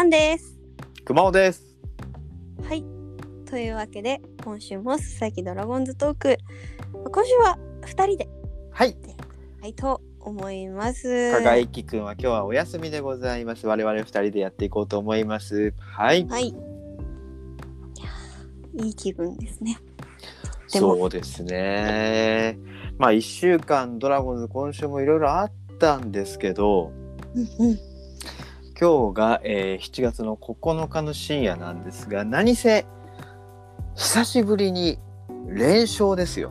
アンです。熊尾です。はい。というわけで、今週も佐々木ドラゴンズトーク。今週は2人ではい。やりたいと思います。かがいきくんは今日はお休みでございます。我々二人でやっていこうと思います。はい。はい。いいい気分ですね。そうですね。まあ一週間ドラゴンズ今週もいろいろあったんですけど、うんうん。今日が、えー7月の9日の深夜なんですが、何せ久しぶりに連勝ですよ。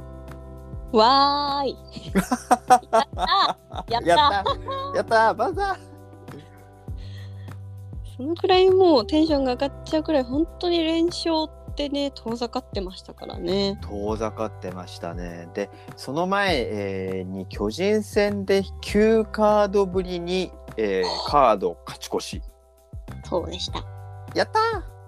わーい。やったーやったーやったやったバザーそのくらいもうテンションが上がっちゃうくらい本当に連勝ってね遠ざかってましたからね。遠ざかってましたね。で、その前、えーに巨人戦で9カードぶりに、えーカード勝ち越し。そうでした。やったー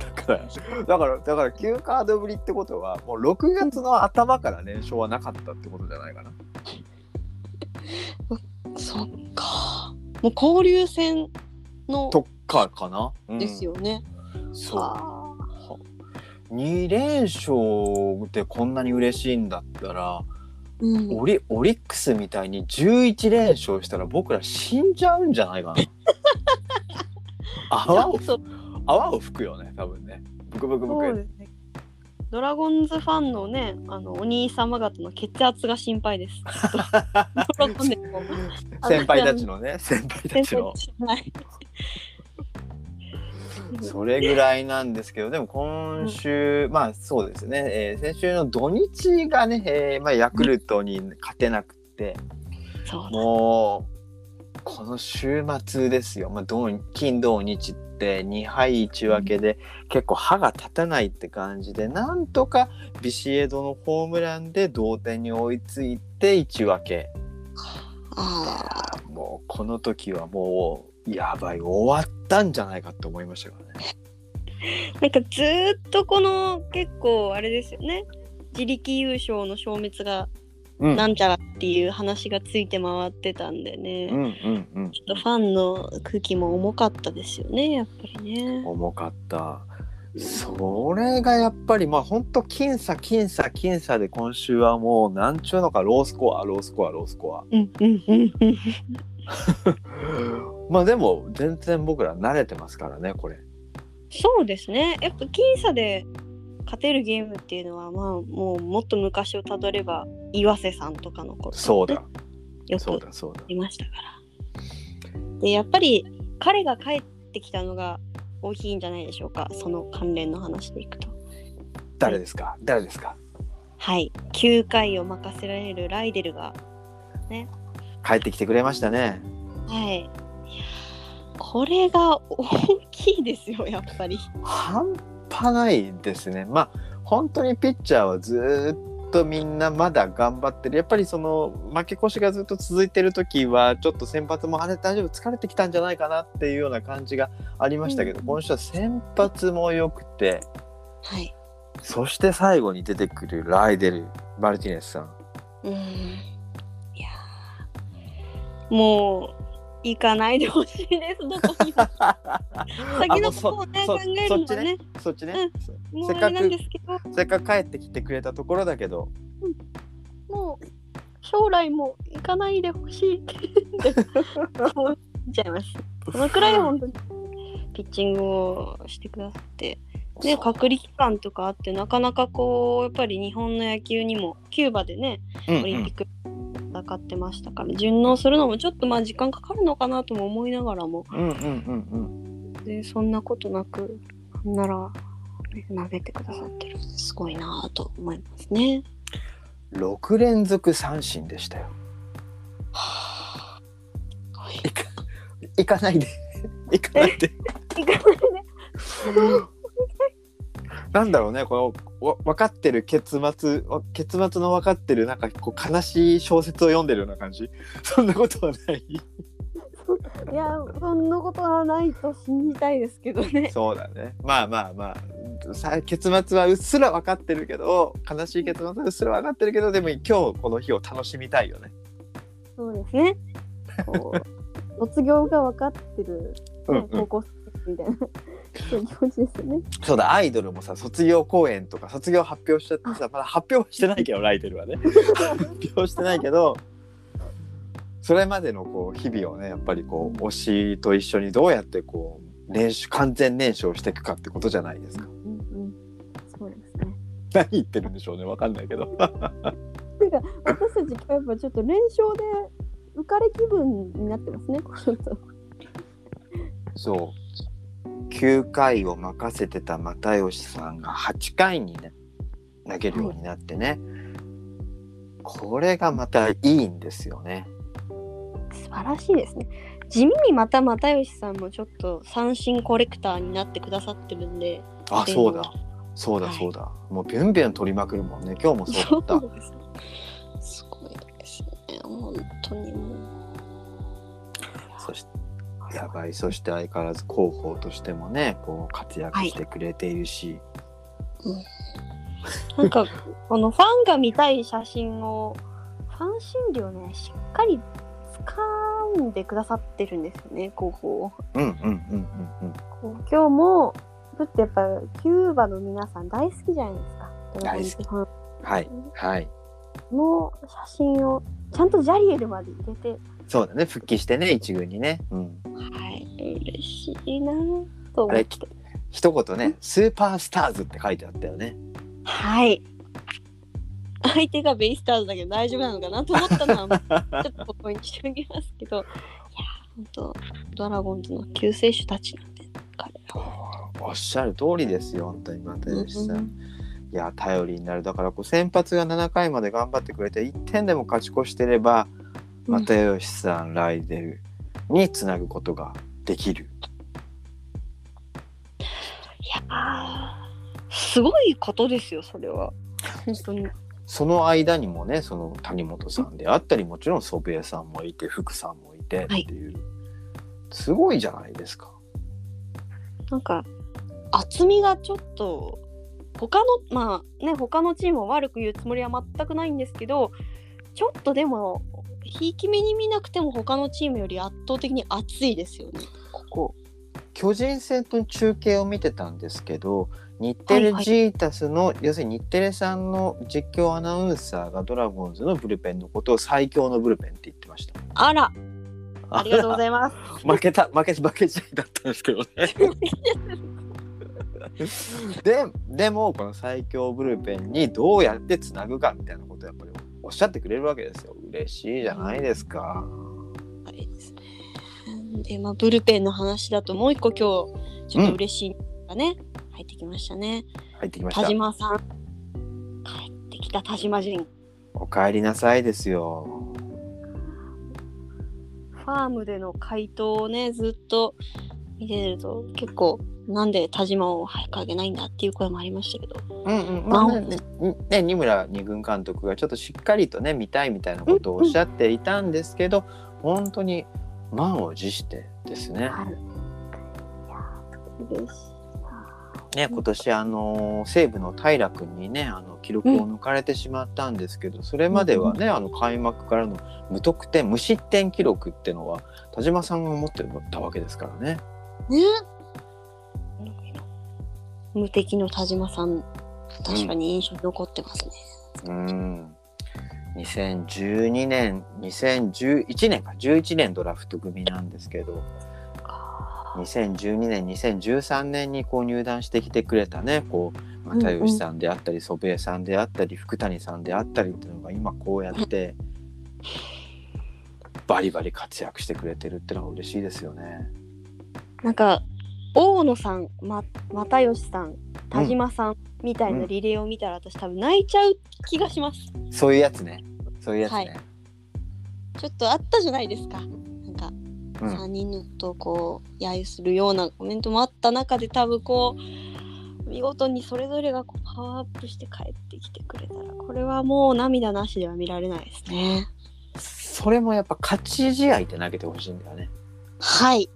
だから、だから、だから9カードぶりってことは、もう6月の頭から連勝はなかったってことじゃないかな。そっか。もう交流戦のとかかな。うんですよね。そう。は2連勝でこんなに嬉しいんだったら、うん、オリオリックスみたいに11連勝したら僕ら死んじゃうんじゃないかな。泡を泡を吹くよね多分ね。ブクブクブク。ね。ドラゴンズファンのね、あのお兄様方の血圧が心配です。先輩たちのね先輩たちの。はい。それぐらいなんですけどでも今週、まあそうですね、えー先週の土日がね、えーまあ、ヤクルトに勝てなくて。もうこの週末ですよ、まあ、土金土日って2敗1分けで結構歯が立たないって感じでなんとかビシエドのホームランで同点に追いついて1分け。あもうこの時はもうやばい終わったんじゃないかって思いましたからね。ーなんかずーっとこの結構あれですよね。自力優勝の消滅がうんなんちゃらっていう話がついて回ってたんでね。うんうんうんちょっとファンの空気も重かったですよね、やっぱりね。重かったそれがやっぱりまあほんと僅差僅差僅差で今週はもうなんちゅうのかロースコアロースコアロースコアうんうんうんうん。まあでも全然僕ら慣れてますからねこれそうですね。やっぱ僅差で勝てるゲームっていうのは、まあもうもっと昔をたどれば岩瀬さんとかの頃、そうだよくそうだそうだいましたから。で、やっぱり彼が帰ってきたのが大きいんじゃないでしょうか。その関連の話でいくと。誰ですか？誰ですか？はい。9回を任せられるライデルが、帰ってきてくれましたねはい。これが大きいですよ、やっぱり。半端ないですねまあ本当にピッチャーはずーっとみんなまだ頑張ってるやっぱりその負け越しがずっと続いてる時はちょっと先発もあれ大丈夫疲れてきたんじゃないかなっていうような感じがありましたけど、うん今週は先発も良くてはい。そして最後に出てくるライデル・マルティネスさんうん。もう、行かないでほしいです、どこにも。先のことをね、そ考えるのはね、そっちねもうんですけど、せっかく帰ってきてくれたところだけど。もう、将来も行かないでほしいって思っちゃいます。そのくらい本当にピッチングをしてくださって、ね、隔離期間とかあって、なかなかこう、やっぱり日本の野球にも、キューバでね、うんうん。オリンピック戦ってましたから、順応するのもちょっとまあ時間かかるのかなとも思いながらも、うんうんうんでそんなことなく、なら、投げてくださってるすごいなぁと思いますね。うん6連続三振でしたよはぁ。はい行か行かないで行かないで行かないで。なんだろうねこのわ分かってる結末わ結末の分かってるなんかこう悲しい小説を読んでるような感じ？そんなことはない？いや、そんなことはないと信じたいですけどね。そうだね。まあまあまあさ結末はうっすら分かってるけど悲しい結末はうっすら分かってるけどでも今日この日を楽しみたいよね。そうですね。卒業が分かってる、うんうん。高校生みたいなそうですよね。そうだアイドルもさ卒業公演とか卒業発表しちゃってさまだ発表はしてないけどライデルはね 発表してないけどそれまでのこう日々をねやっぱりこう推しと一緒にどうやってこう練習完全燃焼していくかってことじゃないですか。うんうん、そうですね。何言ってるんでしょうねわかんないけど。てか私たちやっぱちょっと連勝で浮かれ気分になってますね。ちょっとそう9回を任せてた又吉さんが8回にね投げるようになってね、これがまたいいんですよね。素晴らしいですね。地味にまた又吉さんもちょっと三振コレクターになってくださってるんで。であそうだそうだはいそうだ、もうビュンビュン取りまくるもんね今日もそうだった。です。すごいですね。本当にもう。そしてやばい。そして相変わらず広報としてもねこう活躍してくれているし、なんか このファンが見たい写真をファン心理をねしっかり掴んでくださってるんですよね広報。うんうんうんうんうん。こう今日もだってやっぱキューバの皆さん大好きじゃないですか。ドラゴンズファンはいはい。の写真をちゃんとジャリエルまで入れて、そうだね復帰してね一軍にね、うん、はい、嬉しいなとあれ思って。一言ね「スーパースターズ」って書いてあったよね。はい。相手がベイスターズだけど大丈夫なのかなと思ったのは ちょっとここにしておきますけど、いや、本当ドラゴンズの救世主たちなんで、彼。おっしゃる通りですよ本当に又吉さん。うんいや頼りになるだからこう先発が7回まで頑張ってくれて1点でも勝ち越してればうん又吉さん、ライデルにつなぐことができる。いやーすごいことですよ、それは。本当に。その間にもねその谷本さんであったりもちろん祖父江さんもいて福さんもいてっていう、すごいじゃないですか。なんか、厚みがちょっと、他の、まあね、他のチームを悪く言うつもりは全くないんですけど、ちょっとでも、ひいき目に見なくても他のチームより圧倒的に熱いですよね、ここ。巨人戦と中継を見てたんですけど日テレジータスの、要するに日テレさんの実況アナウンサーがドラゴンズのブルペンのことを最強のブルペンって言ってました。あら、ありがとうございます。負けた負け負け試合だったんですけどね。ででもこの最強ブルペンにどうやってつなぐかみたいなことをやっぱりおっしゃってくれるわけですよ。嬉しいじゃないですか。あれですね。で、まあ、ブルペンの話だともう一個今日、ちょっと嬉しいのがね、入ってきましたね。田入ってきました。島さん。帰ってきた田島人。お帰りなさいですよ。ファームでの回答をね、ずっと見てると、結構、なんで田島を早く上げないんだっていう声もありましたけど。うんうんまあねね二村二軍監督がちょっとしっかりとね見たいみたいなことをおっしゃっていたんですけど、本当に満を持してですね。はい。いやー、嬉しい。ね今年あの西武の平君にねあの記録を抜かれてしまったんですけど、それまではね、あの開幕からの無得点無失点記録ってのは田島さんが持ってたわけですからね。ね。無敵の田島さん、確かに印象に残ってますね。うん。2012年2011年か。11年ドラフト組なんですけど。2012年2013年にこう入団してきてくれたね。こう又吉さんであったり祖父江さんであったり福谷さんであったりっていうのが今こうやってバリバリ活躍してくれてるってのは嬉しいですよね。なんか大野さん、ま、又吉さん田島さんみたいなリレーを見たら、私多分泣いちゃう気がします。そういうやつね。そういうやつね。はい。ちょっとあったじゃないですか。なんかうん。3人のことをこう揶揄するようなコメントもあった中で多分こう見事にそれぞれがこうパワーアップして帰ってきてくれたらこれはもう涙なしでは見られないですね。それもやっぱ勝ち試合で投げてほしいんだよね。はい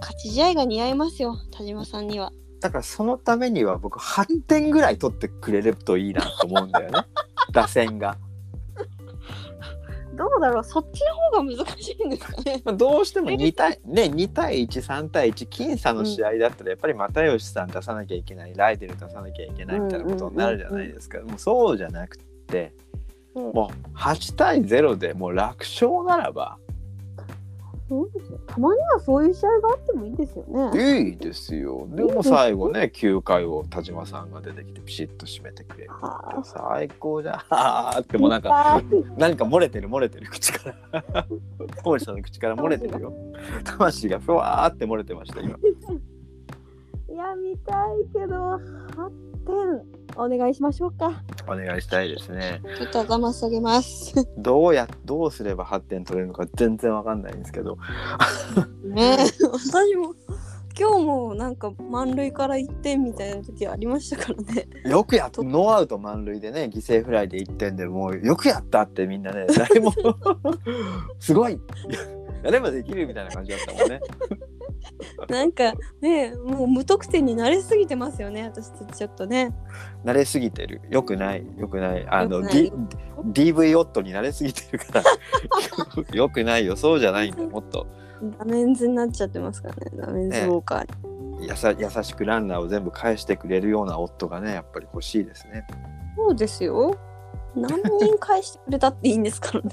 勝ち試合が似合いますよ田島さんにはだからそのためには僕8点ぐらい取ってくれるといいなと思うんだよね 打線が。どうだろうそっちの方が難しいんですかね。ま あどうしても2対ね2対13対1僅差の試合だったらやっぱり又吉さん出さなきゃいけないライデル出さなきゃいけないみたいなことになるじゃないですか。もうそうじゃなくてうんもう8対0でもう楽勝ならばそうですよ。たまにはそういう試合があってもいいですよね。いいですよ。でも最後ね9回を田島さんが出てきてピシッと締めてくれる。は最高じゃん。あーってもうなんかか何か漏れてる漏れてる。口から。小森さんの口から漏れてるよ。魂がふわーって漏れてました今。いや見たいけど8点お願いしましょうか。お願いしたいですね。ちょっと頭下げます。どうやどうすれば8点取れるのか全然わかんないんですけど。ね私も今日もなんか満塁から1点みたいな時ありましたからね。よくやっノーアウト満塁でね犠牲フライで1点でもうよくやったってみんなね誰も。すごい。やればできるみたいな感じだったもんね なんかねもう無得点に慣れすぎてますよね私たちちょっとね。慣れすぎてる。よくない。よくない。あの D DV 夫に慣れすぎてるから。よくないよ。そうじゃないんだよもっと。ダメンズになっちゃってますからね。ダメンズウォーカーに。やさ優しくランナーを全部返してくれるような夫がねやっぱり欲しいですね。そうですよ。何人返してくれたっていいんですからね。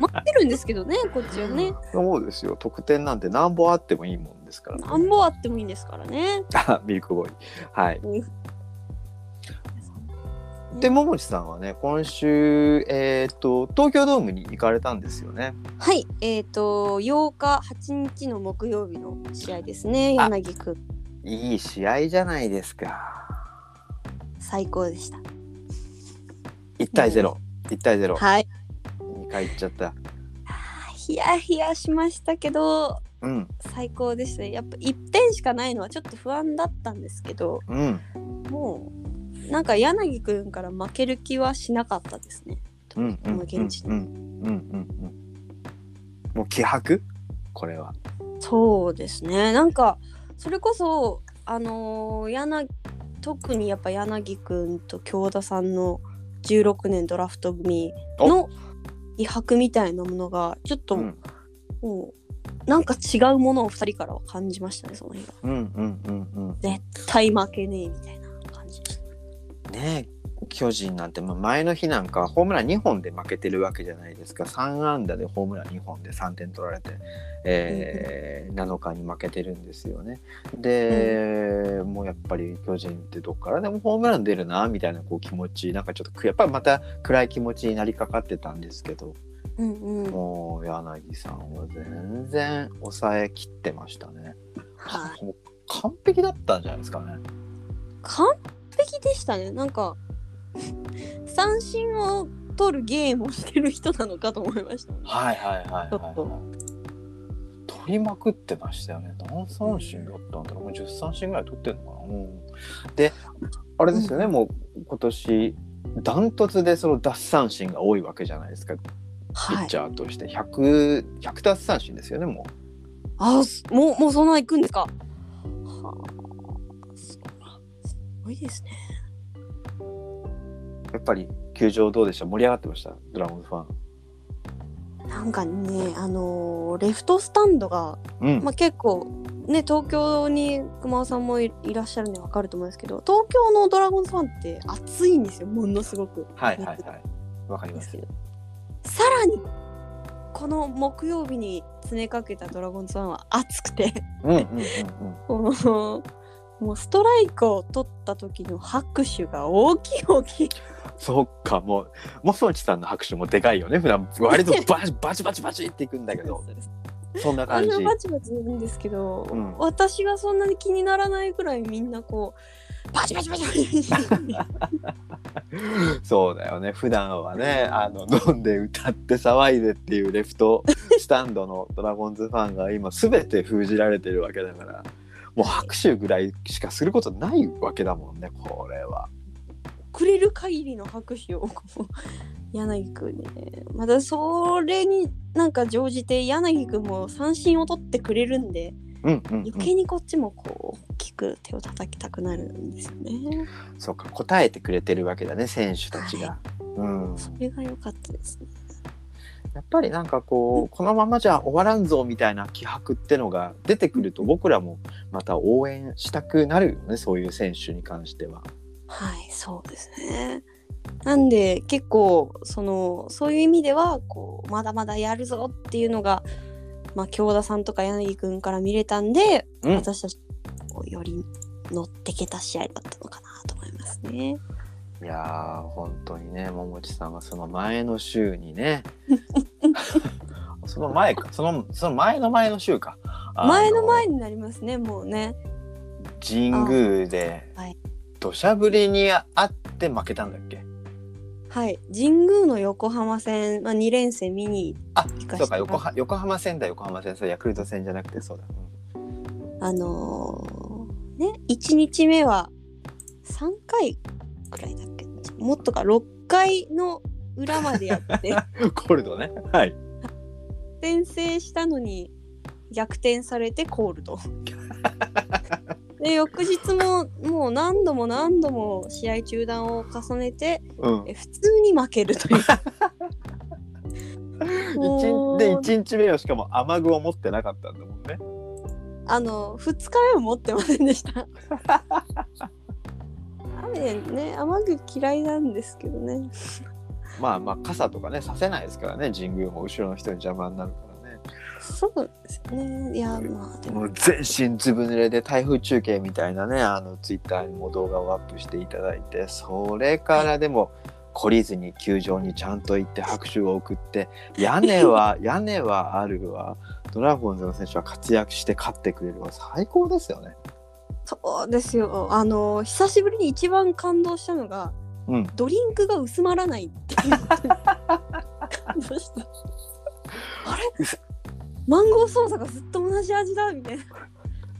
待ってるんですけどねこっちはね。そうですよ得点なんて何本あってもいいもんですから、何本あってもいいんですからね。あミルクボーイはいで桃地さんはね今週えっ、と東京ドームに行かれたんですよねはい、えっ、と8日8日の木曜日の試合ですね。あ柳くんいい試合じゃないですか最高でした。1対01対02はい。回行っちゃった。ヒヤヒヤしましたけどうん。最高でしたね。やっぱ1点しかないのはちょっと不安だったんですけど、うん。もうなんか柳くんから負ける気はしなかったですね。うんうんうんうん現地でうんうんうんもう気迫？これは。そうですね。なんかそれこそあのー柳特にやっぱ柳くんと京田さんの16年ドラフト組の威迫みたいなものがちょっと、うん。もうなんか違うものを2人からは感じましたねその日はうんうんうんうん絶対負けねえみたいな感じでしたねえ巨人なんてまあ前の日なんかホームラン2本で負けてるわけじゃないですか3安打でホームラン2本で3点取られて、えー7日に負けてるんですよね。で、もうやっぱり巨人ってどっからでもホームラン出るなみたいなこう気持ちなんかちょっとくやっぱりまた暗い気持ちになりかかってたんですけどうんうんもう柳さんは全然抑えきってましたね。はい完璧だったんじゃないですかね。完璧でしたねなんか三振を取るゲームをしてる人なのかと思いました、はいはいはいはい、はい。取りまくってましたよね。何三振だったんだろう。もう10三振ぐらい取ってんのかな。うん、で、あれですよね、うんもう今年、ダントツでその奪三振が多いわけじゃないですか。ピはいッチャーとして100、100奪三振ですよね、もあすもうもうそんな行くんですかはあすごいですねう。やっぱり球場どうでした？盛り上がってました？ドラゴンズファン。なんかねあのーレフトスタンドが、うん。まあ、結構ね東京に熊尾さんもいいらっしゃるんでわかると思うんですけど東京のドラゴンズファンって熱いんですよものすごく。はいはいはい。わかります。さらにこの木曜日に詰めかけたドラゴンズファンは熱くて。もうストライクを取った時の拍手が大きい大きいそっか、もう、モスモチさんの拍手もでかいよね。普段割とバチバチバチバチっていくんだけど、そんなあ感じ。んなバチバチ言うんですけど、うん私がそんなに気にならないぐらいみんなこうバチバチバチバチそうだよね普段はねあの飲んで歌って騒いでっていうレフトスタンドのドラゴンズファンが今全て封じられてるわけだからもう拍手ぐらいしかすることないわけだもんねこれは。くれる限りの拍手を柳くんにねまたそれになんか乗じて柳くんも三振を取ってくれるんでうんうん、うん余計にこっちもこう大きく手を叩きたくなるんですよね。そうか答えてくれてるわけだね選手たちが。うん、それが良かったですね。やっぱりなんかこうこのままじゃ終わらんぞみたいな気迫ってのが出てくると僕らもまた応援したくなるよねそういう選手に関しては。はい、そうですね。なんで結構そのそういう意味ではこうまだまだやるぞっていうのが、まあ、京田さんとか柳くんから見れたんで、うん私たちこうより乗ってけた試合だったのかなと思いますね。いやー本当にね桃地さんはその前の週にね その前かそのその前の前の週かあ前の前になりますねもうね。神宮であはい土砂降りにあって負けたんだっけ？はい。神宮の横浜戦、まあ、2連戦見にあそうか横浜横浜戦だ横浜戦。そうヤクルト戦じゃなくてそうだ、あのーね1日目は3回くらいだっけ？もっとか6回の裏までやって。うん、コールドね。はい。先制したのに逆転されてコールド。で翌日ももう何度も何度も試合中断を重ねてうんえ普通に負けるという。一で1日目はしかも雨具を持ってなかったんだもんねあの2日目も持ってませんでした。雨ね雨具嫌いなんですけどね。まあまあ傘とかねさせないですからね神宮も後ろの人に邪魔になるかそうですね。いやまあでももう全身ずぶ濡れで台風中継みたいなねあのツイッターにも動画をアップしていただいてそれからでも懲りずに球場にちゃんと行って拍手を送って屋根は 屋根はあるわドラゴンズの選手は活躍して勝ってくれるわ最高ですよね。そうですよ。あの久しぶりに一番感動したのがうん、ドリンクが薄まらないっていう 感動した。あれ？マンゴーソーダがずっと同じ味だみたいな。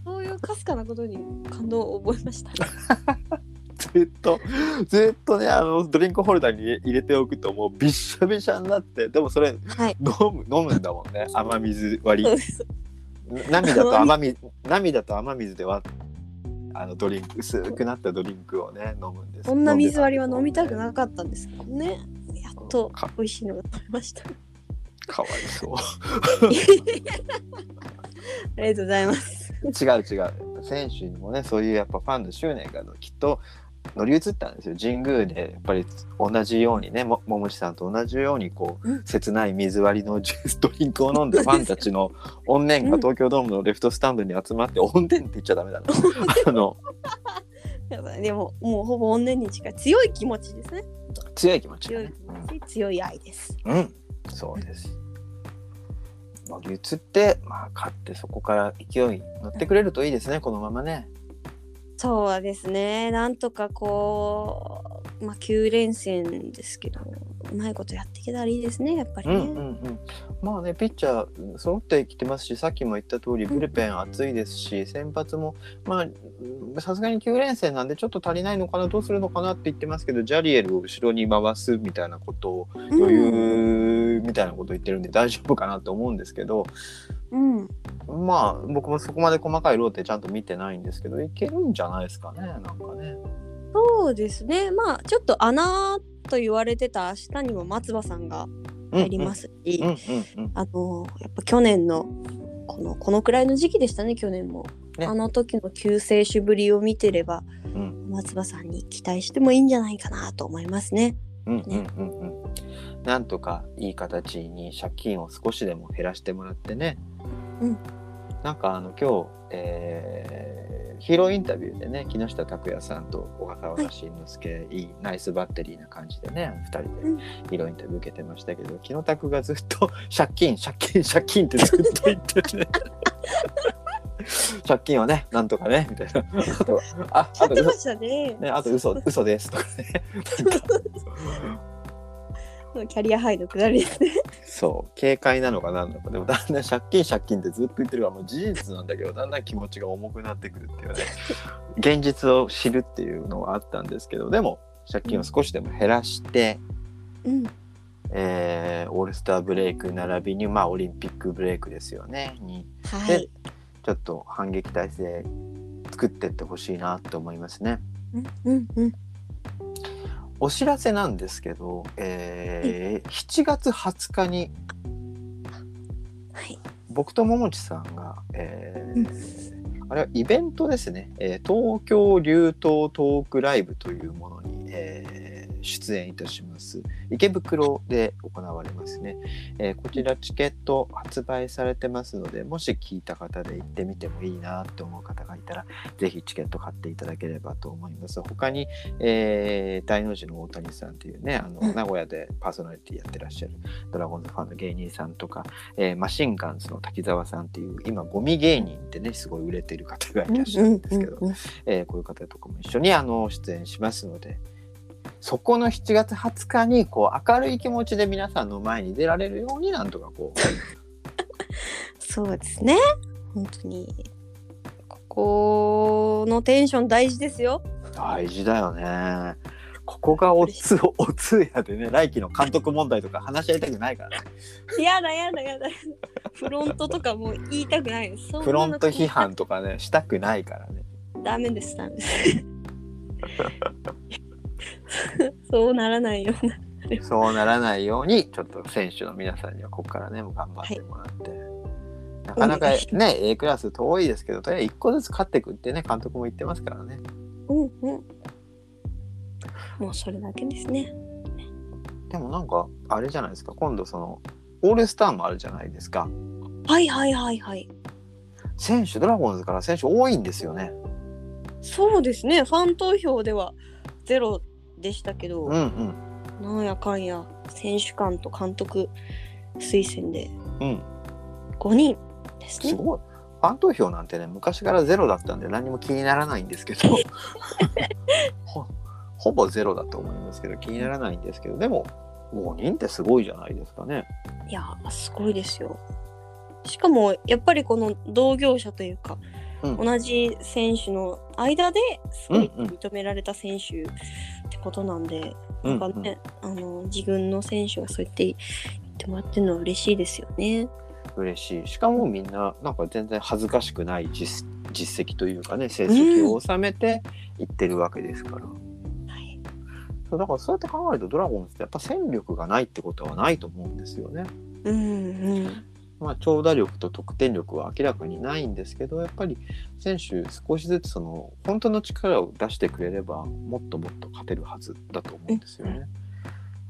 そういうかすかなことに感動を覚えました。ずっとずっとねあのドリンクホルダーに入れておくともうびっしゃびしゃになってでもそれはい。飲む飲むんだもんね雨水割り涙と雨水 涙と雨水で割っあのドリンク薄くなったドリンクをね飲むんですこんな水割りは飲みでたくなかったんですけどね。やっとか美味しいのが食べました。かわいそう。ありがとうございます。違う違う。選手にもねそういうやっぱファンの執念がきっと乗り移ったんですよ。神宮でやっぱり同じようにねも桃地さんと同じようにこう、うん。切ない水割りのジュース ドリンクを飲んでファンたちの怨念が東京ドームのレフトスタンドに集まって怨念って言っちゃダメだな。あのやばいでももうほぼ怨念に近い。強い気持ちですね。強い気持ち強い気持ち、強い愛です。うん、うん、そうです。乗り移って、まあ、勝ってそこから勢い乗ってくれるといいですね。このままね。そうですね。なんとかこう、まあ9連戦ですけど、うまいことやっていけたらいいですね、やっぱりね。うんうんうん、まあねピッチャー揃ってきてますしさっきも言った通りブルペン熱いですし先発もまあさすがに9連戦なんでちょっと足りないのかなどうするのかなって言ってますけどジャリエルを後ろに回すみたいなことをうんみたいなことを言ってるんで大丈夫かなと思うんですけどうん。まあ僕もそこまで細かいローテちゃんと見てないんですけどいけるんじゃないですかねなんかね。そうですね。まあちょっと穴と言われてた明日にも松葉さんが入りますし、あのやっぱ去年のこのこのくらいの時期でしたね去年も、ねあの時の救世主ぶりを見てればうん松葉さんに期待してもいいんじゃないかなと思いますね。うんうんうん。うんなんとかいい形に借金を少しでも減らしてもらってね、うん。なんかあの今日、えーヒーローインタビューでね木下拓哉さんと小笠原慎之介、い、いナイスバッテリーな感じでね2人でうん。ヒーローインタビュー受けてましたけど木野拓がずっと借金借金借金ってずっと言ってて。借金はね、なんとかね、みたいな。あと、あ、あと嘘ね。ね、あと嘘、嘘ですとかね。キャリアハイのくだりですね。そう警戒なのかなんのかでもだんだん借金借金ってずっと言ってるからもう事実なんだけどだんだん気持ちが重くなってくるっていうね現実を知るっていうのはあったんですけどでも借金を少しでも減らして、うん。えーオールスターブレイク並びにまあオリンピックブレイクですよねにはい。ちょっと反撃態勢作ってってほしいなと思いますね。うんうんうん。お知らせなんですけど、えー7月20日に僕と桃地さんが、えーあれはイベントですね、えー東京流頭トークライブというものに、えー出演いたします。池袋で行われますね、えーこちらチケット発売されてますのでもし聞いた方で行ってみてもいいなと思う方がいたらぜひチケット買っていただければと思います。他に、えー大の字の大谷さんというねあの、うん。名古屋でパーソナリティやってらっしゃるドラゴンズファンの芸人さんとか、えーマシンガンズの滝沢さんっていう今ゴミ芸人ってねすごい売れてる方がいらっしゃるんですけど、えーこういう方とかも一緒にあの出演しますのでそこの7月20日にこう明るい気持ちで皆さんの前に出られるようになんとかこうそうですね。本当に。ここのテンション大事ですよ。大事だよね。ここがおつお通夜でね来季の監督問題とか話し合いたくないからねやだやだやだ。フロントとかもう言いたくないでフロント批判とかねしたくないからねダメですダメです。そうならないような。そうならないようにちょっと選手の皆さんにはここからね頑張ってもらって、なかなかね A クラス遠いですけどとりあえず1個ずつ勝っていくってね監督も言ってますからねうんうん。もうそれだけですね。でもなんかあれじゃないですか今度そのオールスターもあるじゃないですかはいはいはいはい。選手ドラゴンズから選手多いんですよねそうですね。ファン投票ではゼロでしたけど、うんうんなんやかんや選手間と監督推薦でうん5人ですね。すごい。ファン投票なんてね昔からゼロだったんで何も気にならないんですけど ほほぼゼロだと思いますけど気にならないんですけどでも5人ってすごいじゃないですかね。いやーすごいですよ。しかもやっぱりこの同業者というか、うん同じ選手の間ですごいうんうん認められた選手ってことなんで、うんなんかね、あの自分の選手がそう言って言ってもらってるのは嬉しいですよね。嬉しい。しかもみんななんか全然恥ずかしくない実実績というかね成績を収めていってるわけですから、はい、そうだからそうやって考えるとドラゴンズってやっぱ戦力がないってことはないと思うんですよね。うんうんまあ、長打力と得点力は明らかにないんですけどやっぱり選手少しずつその本当の力を出してくれればもっともっと勝てるはずだと思うんですよね。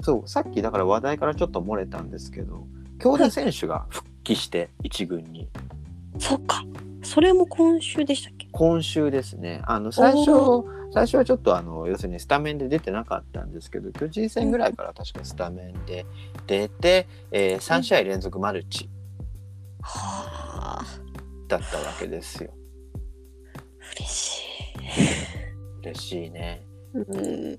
そうさっきだから話題からちょっと漏れたんですけど京田選手が復帰して一軍に。そっか。それも今週でしたっけ？今週ですね。あの最初お最初はちょっとあの要するにスタメンで出てなかったんですけど巨人戦ぐらいから確かスタメンで出て、えー3試合連続マルチはあだったわけですよ。嬉し嬉しいね。い。うん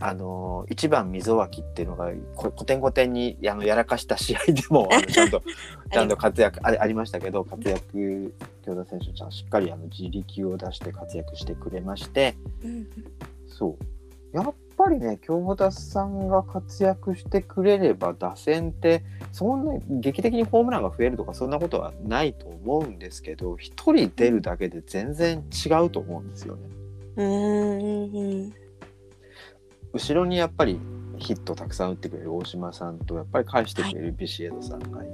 あの1番溝脇っていうのがこ古典古典にあのやらかした試合でもあの ちゃんとちゃんと活躍あありましたけど活躍京田選手ちゃんしっかりあの自力を出して活躍してくれましてうんそうやっぱりね京田さんが活躍してくれれば打線ってそんな劇的にホームランが増えるとかそんなことはないと思うんですけど一人出るだけで全然違うと思うんですよね。うんうん後ろにやっぱりヒットたくさん打ってくれる大島さんとやっぱり返してくれるビシエドさんがいて、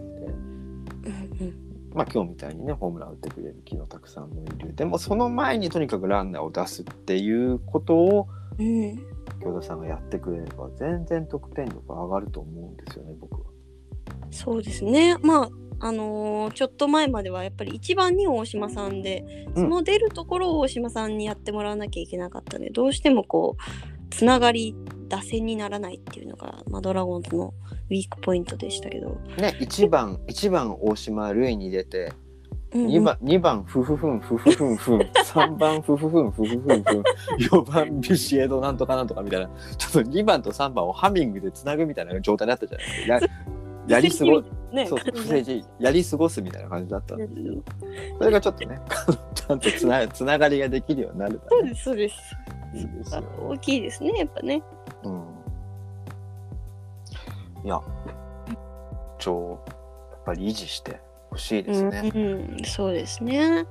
うんまあ今日みたいにねホームラン打ってくれる木野たくさんもいる。でもその前にとにかくランナーを出すっていうことをうん京田さんがやってくれれば全然得点力上がると思うんですよね僕は。そうですね。まああのーちょっと前まではやっぱり一番に大島さんで、うん。その出るところを大島さんにやってもらわなきゃいけなかったのでどうしてもこうつながり打線にならないっていうのが、まあ、ドラゴンズのウィークポイントでしたけど、ね1番1番大島塁に出てうんうん2番2番フフフンフフフンフン3番フフフンフフフンフン4番ビシエドなんとかなんとかみたいな。ちょっと2番と3番をハミングでつなぐみたいな状態だったじゃないですか。ややり過ごね。そう不正時やり過ごすみたいな感じだったんですけどそれがちょっとねちゃんとつなつながりができるようになるそうですそうです。いいですよ。大きいですねやっぱね。うん、いや超やっぱり維持してほしいですね。うんうん、そうですね。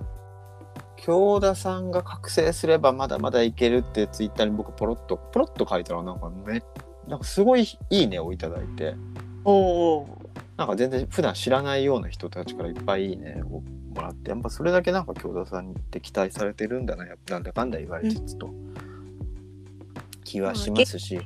京田さんが覚醒すればまだまだいけるってツイッターに僕ポロッとポロッと書いたらなんかめなんかすごいいいねをいただいて。おおなんか全然普段知らないような人たちからいっぱいいいねをもらってやっぱそれだけなんか京田さんって期待されてるんだななんだかんだ言われつつと、気はしますし。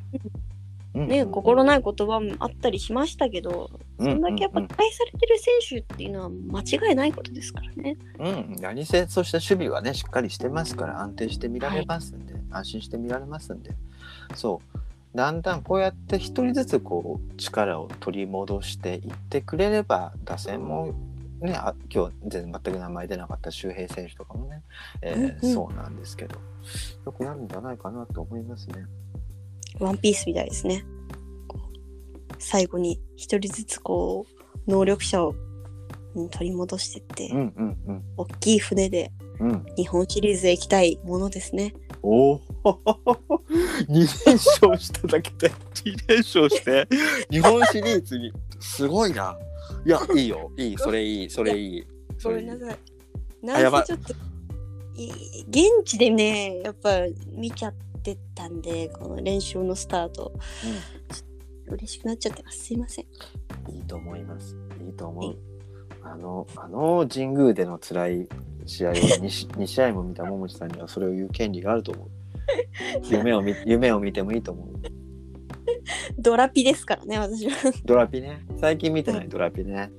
うん。ね、心ない言葉もあったりしましたけど、うんそんだけやっぱうん期待されてる選手っていうのは間違いないことですからね。うん、何せそして守備はねしっかりしてますから安定して見られますんで、安心して見られますんで。そう。だんだんこうやって一人ずつこう力を取り戻していってくれれば打線もねあ今日全然全く名前出なかった周平選手とかもね、えーうんうん。そうなんですけど。よくなるんじゃないかなと思いますね。ワンピースみたいですね。最後に一人ずつこう能力者をうん取り戻してって、うんうんうん。大きい船でうん、日本シリーズへ行きたいものですね。おお2 連勝しただけで2連勝して日本シリーズにすごいな。いやいいよ。いい。それいい。それいい。ごめんなさい。ない。んせちょっとい現地でねやっぱ見ちゃってたんでこの練習のスタート、嬉しくなっちゃってます。すいません。いいと思います。いいと思う。あのあの神宮での辛い試合を 2, 2試合も見た桃地さんにはそれを言う権利があると思う。夢を見夢を見てもいいと思う。ドラピですからね私は。ドラピね。最近見てない。ドラピね。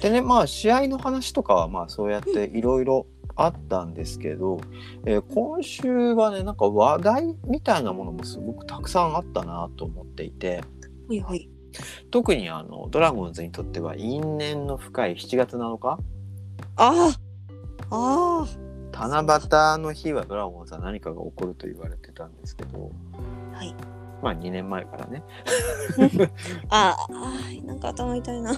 でねまあ試合の話とかはまあそうやっていろいろあったんですけど、えー今週はねなんか話題みたいなものもすごくたくさんあったなと思っていて。はいはい。特にあのドラゴンズにとっては因縁の深い7月7日。あああ七夕の日はドラゴンズは何かが起こると言われてたんですけど。あはい。まあ2年前からね。あーあーなんか頭痛いな。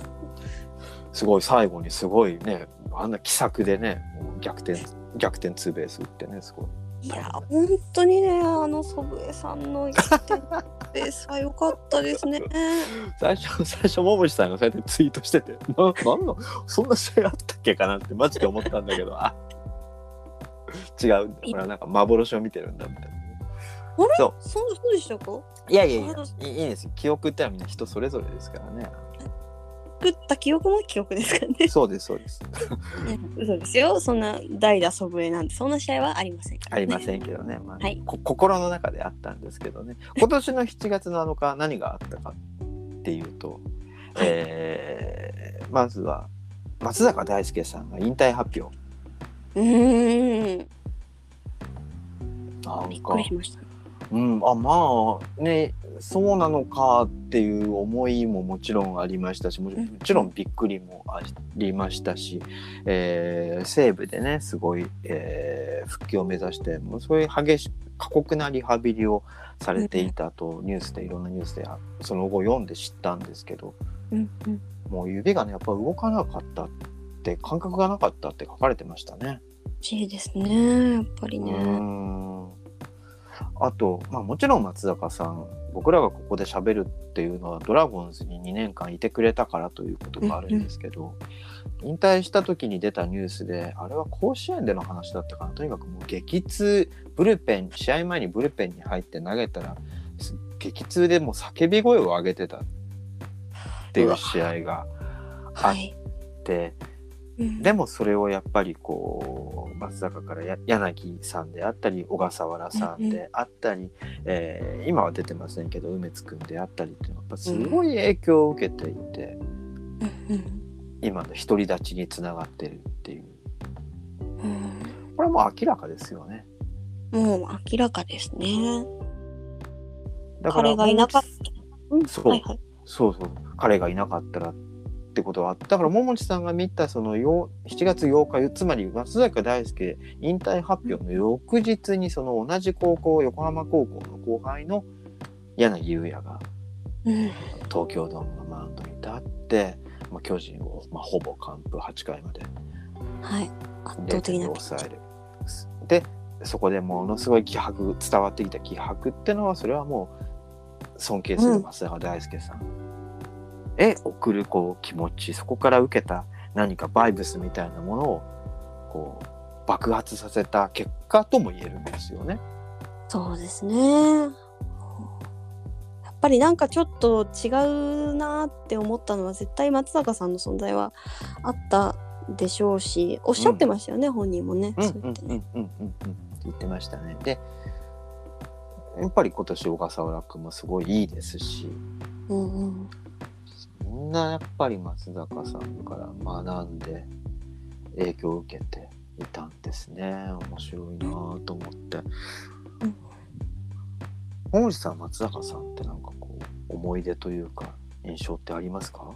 すごい最後にすごいねあんな奇策でね逆転逆転ツーベース打ってねすごい。いや本当にねあの祖父江さんの言ってベースは良かったですね。最初最初桃地さんがそうやってツイートしててななんの？そんな試合あったっけかなってマジで思ったんだけどあ違う。これはなんか幻を見てるんだみたいなあれ？そそうそうでしたか？ういやいやいやあいいです。よ記憶ってのはみんな人それぞれですからね作った記憶も記憶ですからね。そうですそうです。嘘ですよ。そんな代打祖父江なんてそんな試合はありませんから、ありませんけどね、まあはい。こ心の中であったんですけどね。今年の7月7日何があったかっていうと、はい。えーまずは松坂大輔さんが引退発表。うーん。なんびっかくりしました。うん、あまあねそうなのかっていう思いももちろんありましたしももちろんびっくりもありましたし、えー西部でねすごい、えー復帰を目指してもうそういう激し過酷なリハビリをされていたとニュースでいろんなニュースでその後読んで知ったんですけどうんうん。もう指がねやっぱ動かなかったって感覚がなかったって書かれてましたね。しいですね。やっぱりうね。んあと、まあ、もちろん松坂さん僕らがここで喋るっていうのはドラゴンズに2年間いてくれたからということがあるんですけど、引退した時に出たニュースであれは甲子園での話だったかなとにかくもう激痛ブルペン試合前にブルペンに入って投げたら激痛でもう叫び声を上げてたっていう試合があっ。て。うんでもそれをやっぱりこう松坂からや柳さんであったり小笠原さんであったり、えー今は出てませんけど梅津君であったりっていうのはやっぱすごい影響を受けていて、うんうん今の独り立ちにつながってるっていううんこれはもう明らかですよね。もう明らかですね。だから彼がいなかった。うんそうはいはい。そうそう彼がいなかったらってことはあっただから桃地さんが見たそのよ7月8日つまり松坂大輔引退発表の翌日にその同じ高校横浜高校の後輩の柳優也がうん東京ドームのマウンドに立って、まあ、巨人を、まあ、ほぼ完封8回まではい。圧0倒的な抑える。でそこでものすごい気迫伝わってきた気迫ってのはそれはもう尊敬する松坂大輔さん、へ送るこう気持ちそこから受けた何かバイブスみたいなものをこう爆発させた結果とも言えるんですよね。そうですね。やっぱりなんかちょっと違うなって思ったのは絶対松坂さんの存在はあったでしょうしおっしゃってましたよね、本人もね。うんそう言って言ってましたね。でやっぱり今年小笠原君もすごいいいですしうんうんみんなやっぱり松坂さんから学んで影響を受けていたんですね。面白いなぁと思って。うん。本内さん松坂さんってなんかこう思い出というか印象ってありますか？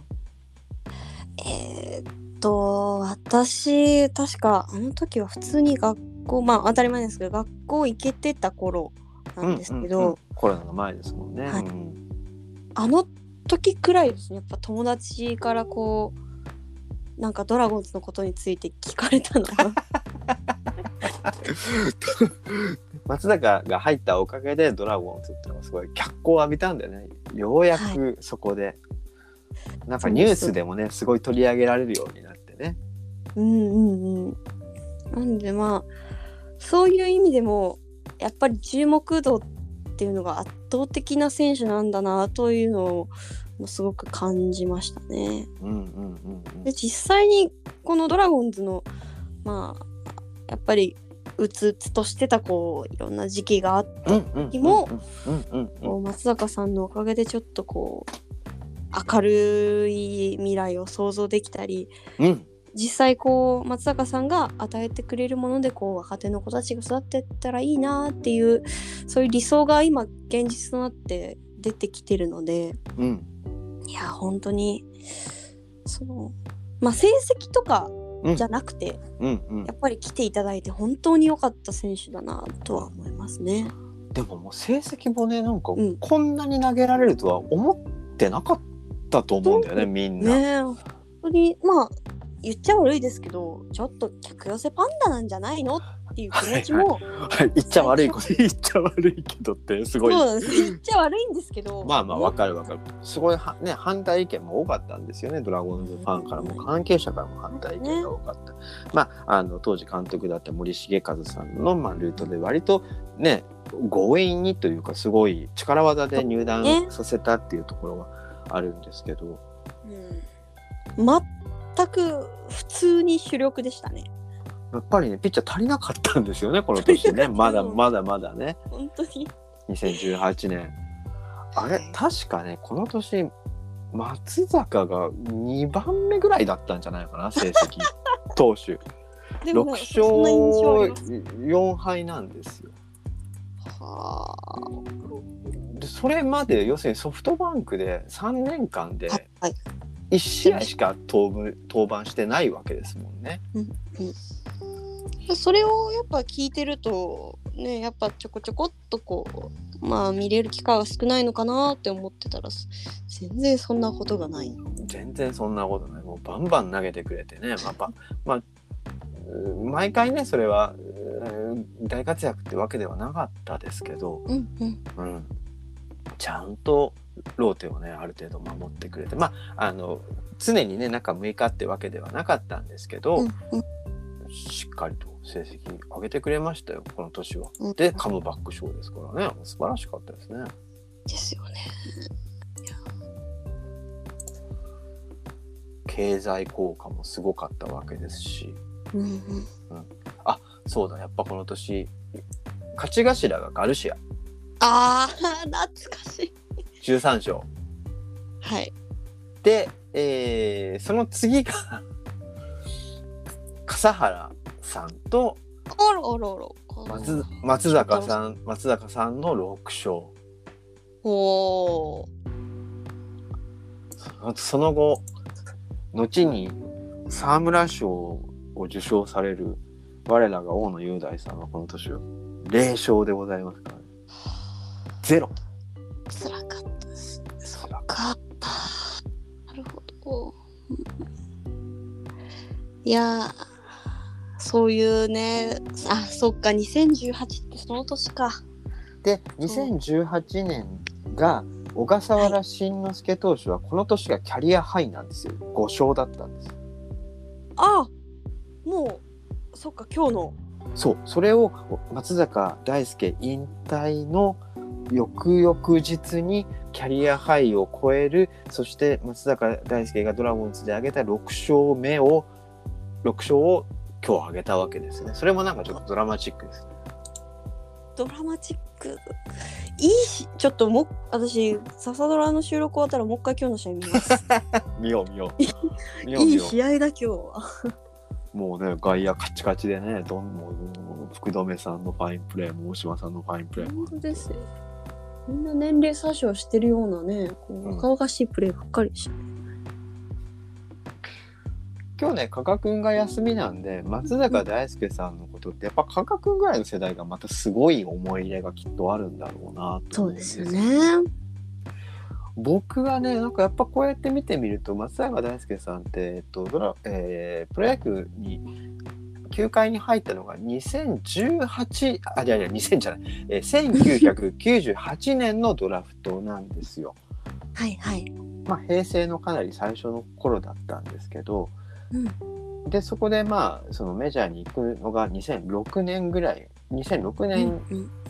えーっと私確かあの時は普通に学校まあ当たり前ですけど学校行けてた頃なんですけど、うんうんうん。コロナの前ですもんね。はい。うん。あの時くらいですね。やっぱ友達からこうなんかドラゴンズのことについて聞かれたのが。松坂が入ったおかげでドラゴンズっていうのがすごい脚光を浴びたんだよね。ようやくそこで、なんかニュースでもねすごい取り上げられるようになってね。うんうんうん。なんでまあそういう意味でもやっぱり注目度っていうのが圧倒的な選手なんだなというのをすごく感じましたね。うんうんうんうん。で実際にこのドラゴンズのまあやっぱりうつうつとしてたこういろんな時期があって、うんうん時も松坂さんのおかげでちょっとこう明るい未来を想像できたりうん実際こう松坂さんが与えてくれるものでこう若手の子たちが育ってったらいいなっていうそういう理想が今現実となって出てきてるので。うん。いや本当にそのまあ成績とかじゃなくて、うんうん。やっぱり来ていただいて本当に良かった選手だなとは思いますね。でももう成績もねなんかうん。こんなに投げられるとは思ってなかったと思うんだよねみんな。ねえ本当にまあ言っちゃ悪いですけどちょっと客寄せパンダなんじゃないの？っていう気持ちもはい、言っちゃ悪いこと言っちゃ悪いけどってすごい。そうです。言っちゃ悪いんですけどまあまあわかるわかる。すごいは、ね、反対意見も多かったんですよね。ドラゴンズファンからも関係者からも反対意見が多かった、まああの当時監督だった森重和さんの、まあ、ルートで割とね強引にというかすごい力技で入団ねさせたっていうところはあるんですけど、うん全く普通に主力でしたね。やっぱりねピッチャー足りなかったんですよねこの年ね。まだまだまだね。本当に。2018年あれ確かねこの年松坂が2番目ぐらいだったんじゃないかな 成績。投手。6でも勝そんな印象あります。4敗なんですよ。はでそれまで要するにソフトバンクで3年間であはい1試合しか登板してないわけですもんね。それをやっぱ聞いてるとねやっぱちょこちょこっとこうまあ見れる機会は少ないのかなって思ってたら全然そんなことがない。全然そんなことない。もうバンバン投げてくれてね、まあばまあ、毎回ねそれは大活躍ってわけではなかったですけど、うんうん。うん、ちゃんとローテをねある程度守ってくれてまああの常にね中6日ってわけではなかったんですけど、うんうんしっかりと成績上げてくれましたよこの年は。うんでカムバック賞ですからね素晴らしかったですね。ですよね。経済効果もすごかったわけですしうんうん、そうだやっぱこの年勝ち頭がガルシアああ懐かしい。13勝はい。で、えーその次が笠原さんとあらあらあら。松松坂さん松坂さんの6勝おお。その後後に沢村賞を受賞される我らが大野雄大さんはこの年は0勝でございますからねゼロ辛かったいやーそういうねあそっか2018ってその年か。で2018年が小笠原慎之介投手はこの年がキャリアハイなんですよ5勝だったんですあもうそっか今日の。そうそれを松坂大輔引退の翌々日にキャリアハイを超えるそして松坂大輔がドラゴンズで挙げた6勝目を6勝を今日挙げたわけですね。それもなんかちょっとドラマチックですね。ドラマチック？いいしちょっともう私笹ドラの収録終わったらもう一回今日の試合見ます。見よう見よう。いいよ試合だ今日。はうもうね外野カチカチでねどんもう福留さんのファインプレーも大島さんのファインプレーも本当ですよみんな年齢詐称してるようなねこう若々しいプレーばっかりし、今日ね加賀君が休みなんで松坂大輔さんのことってやっぱ加賀君ぐらいの世代がまたすごい思い入れがきっとあるんだろうなとそう思んですよね。僕はねなんかやっぱこうやって見てみると松坂大輔さんって、えっとドラえープロ野球に球界に入ったのが2018あいやいや2000じゃない、えー、1998年のドラフトなんですよ。はいはいまあ、平成のかなり最初の頃だったんですけどうんでそこでまあそのメジャーに行くのが2006年ぐらい2006年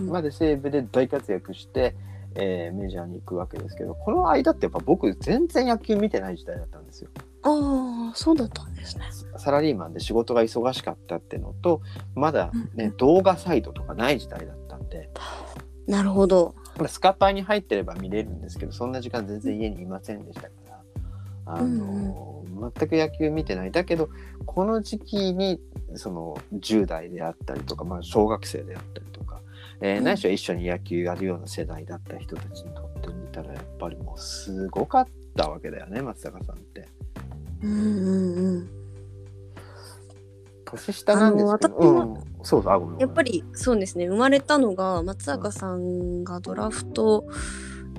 まで西武で大活躍して、えーメジャーに行くわけですけどこの間ってやっぱ僕全然野球見てない時代だったんですよ。ああそうだったんですね。サラリーマンで仕事が忙しかったってのとまだうんね動画サイトとかない時代だったんで。なるほど。まあスカパーに入ってれば見れるんですけどそんな時間全然家にいませんでしたから。あの、全く野球見てない。だけどこの時期にその10代であったりとか、まあ、小学生であったりとか、えーうん。ないしは一緒に野球やるような世代だった人たちにとってみたらやっぱりもうすごかったわけだよね松坂さんって。うんうんうん。年下なんですけど、うん、そうそうあごめんやっぱりそうですね。生まれたのが松坂さんがドラフト、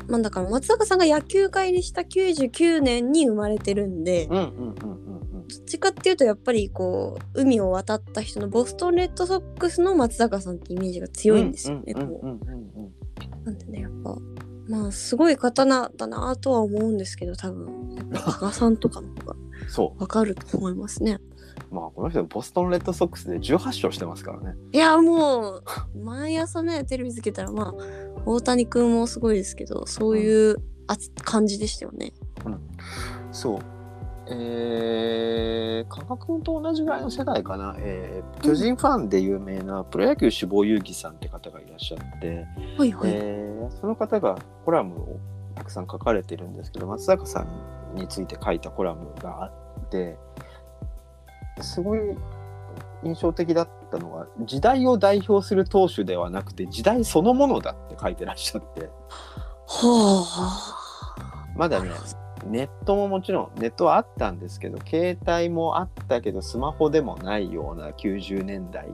まあだから松坂さんが野球界にした99年に生まれてるんで、うんうんうんうんうん。どっちかっていうとやっぱりこう海を渡った人のボストンレッドソックスの松坂さんってイメージが強いんですよ。ね。なんでねやっぱまあすごい刀だなとは思うんですけど多分。加賀 さんとかの方がそわかると思いますね。うまあこの人ボストンレッドソックスで18勝してますからね。いやもう毎朝ねテレビつけたらまあ大谷君もすごいですけどそういうあつ感じでしたよね。そう。えー、加賀君と同じぐらいの世代かな、えー巨人ファンで有名なプロ野球志望遊戯さんって方がいらっしゃって、はいはい。えーその方がコラムをたくさん書かれてるんですけど松坂さんについて書いたコラムがあってすごい印象的だったのが時代を代表する投手ではなくて時代そのものだって書いてらっしゃってはあ。まだねネットももちろんネットはあったんですけど携帯もあったけどスマホでもないような90年代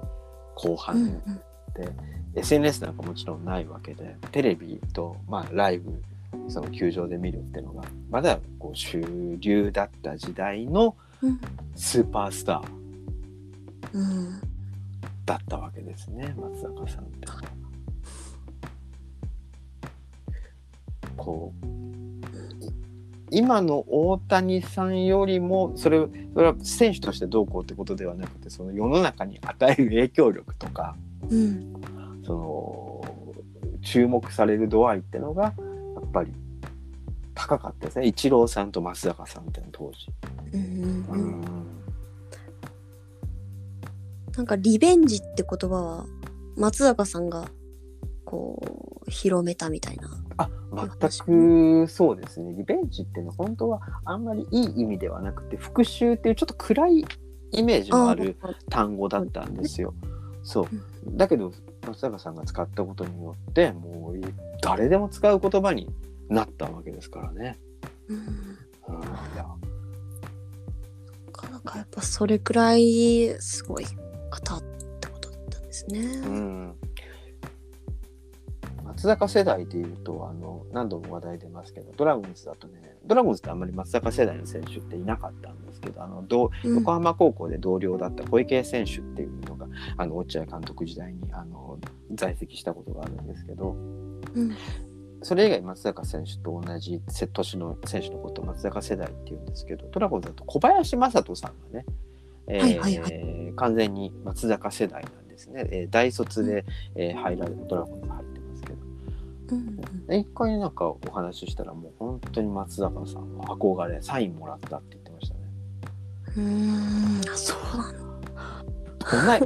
後うん半うんで、SNS なんかもちろんないわけでテレビと、まあ、ライブその球場で見るっていうのがまだこう主流だった時代のうん。スーパースターうん。だったわけですね松坂さんって。こうい今の大谷さんよりもそれそれは選手としてどうこうってことではなくてその世の中に与える影響力とかうん。その注目される度合いってのがぱり高かったですね。イチローさんと松坂さんっていうの当時。うんうなんかリベンジって言葉は松坂さんがこう広めたみたいな。あ全くそうですね。リベンジっていうのは本当はあんまりいい意味ではなくて復讐っていうちょっと暗いイメージもある単語だったんですよ。そう。だけど松坂さんが使ったことによってもう誰でも使う言葉になったわけですからね。うんうん、いやなかなかやっぱそれくらいすごい方ってことだったんですね。うん松坂世代でいうとあの何度も話題出ますけどドラゴンズだとねドラゴンズってあんまり松坂世代の選手っていなかったんですけどあの同うん。横浜高校で同僚だった小池選手っていうのがあの落合監督時代にあの在籍したことがあるんですけどうん。それ以外松坂選手と同じせ年の選手のことを松坂世代っていうんですけどドラゴンズだと小林正人さんがね、えーはいはいは完全に松坂世代なんですね、えー大卒で、えー入られドラゴンズ入ってますけどうんで一回なんかお話ししたらもう本当に松坂さんの憧れサインもらったって言ってましたねうん。そうなの。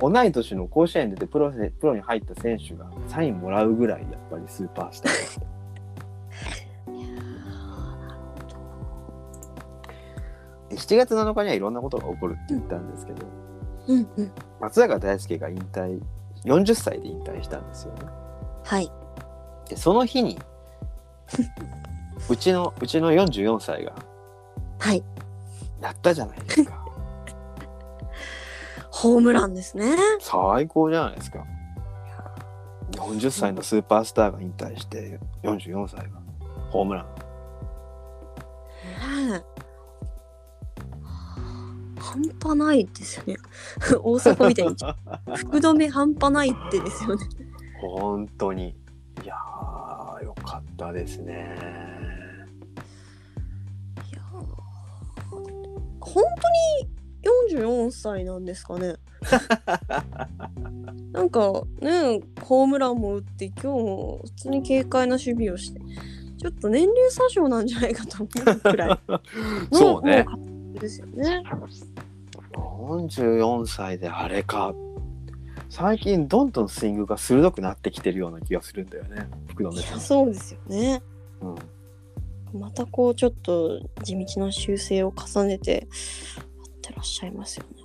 同い 同い年の甲子園出てプロでプロに入った選手がサインもらうぐらいやっぱりスーパースターだったいやーなるで7月7日にはいろんなことが起こるって言ったんですけど。うんうん。松坂大輔が引退40歳で引退したんですよねはい。でその日にうちのうちの44歳がはい。やったじゃないですか ホームランですね。最高じゃないですか40歳のスーパースターが引退して44歳がホームランねえ半端ないですよね。大阪みたいに福留半端ないってですよね。本当にいやかったですね。いやー。本当に44歳なんですかね。なんかねホームランも打って今日も普通に軽快な守備をしてちょっと年齢詐称なんじゃないかと思うくらい。の そうね。ですよね。44歳であれか最近どんどんスイングが鋭くなってきてるような気がするんだよね福留さん、そうですよね。うん、またこうちょっと地道な修正を重ねてやってらっしゃいますよね。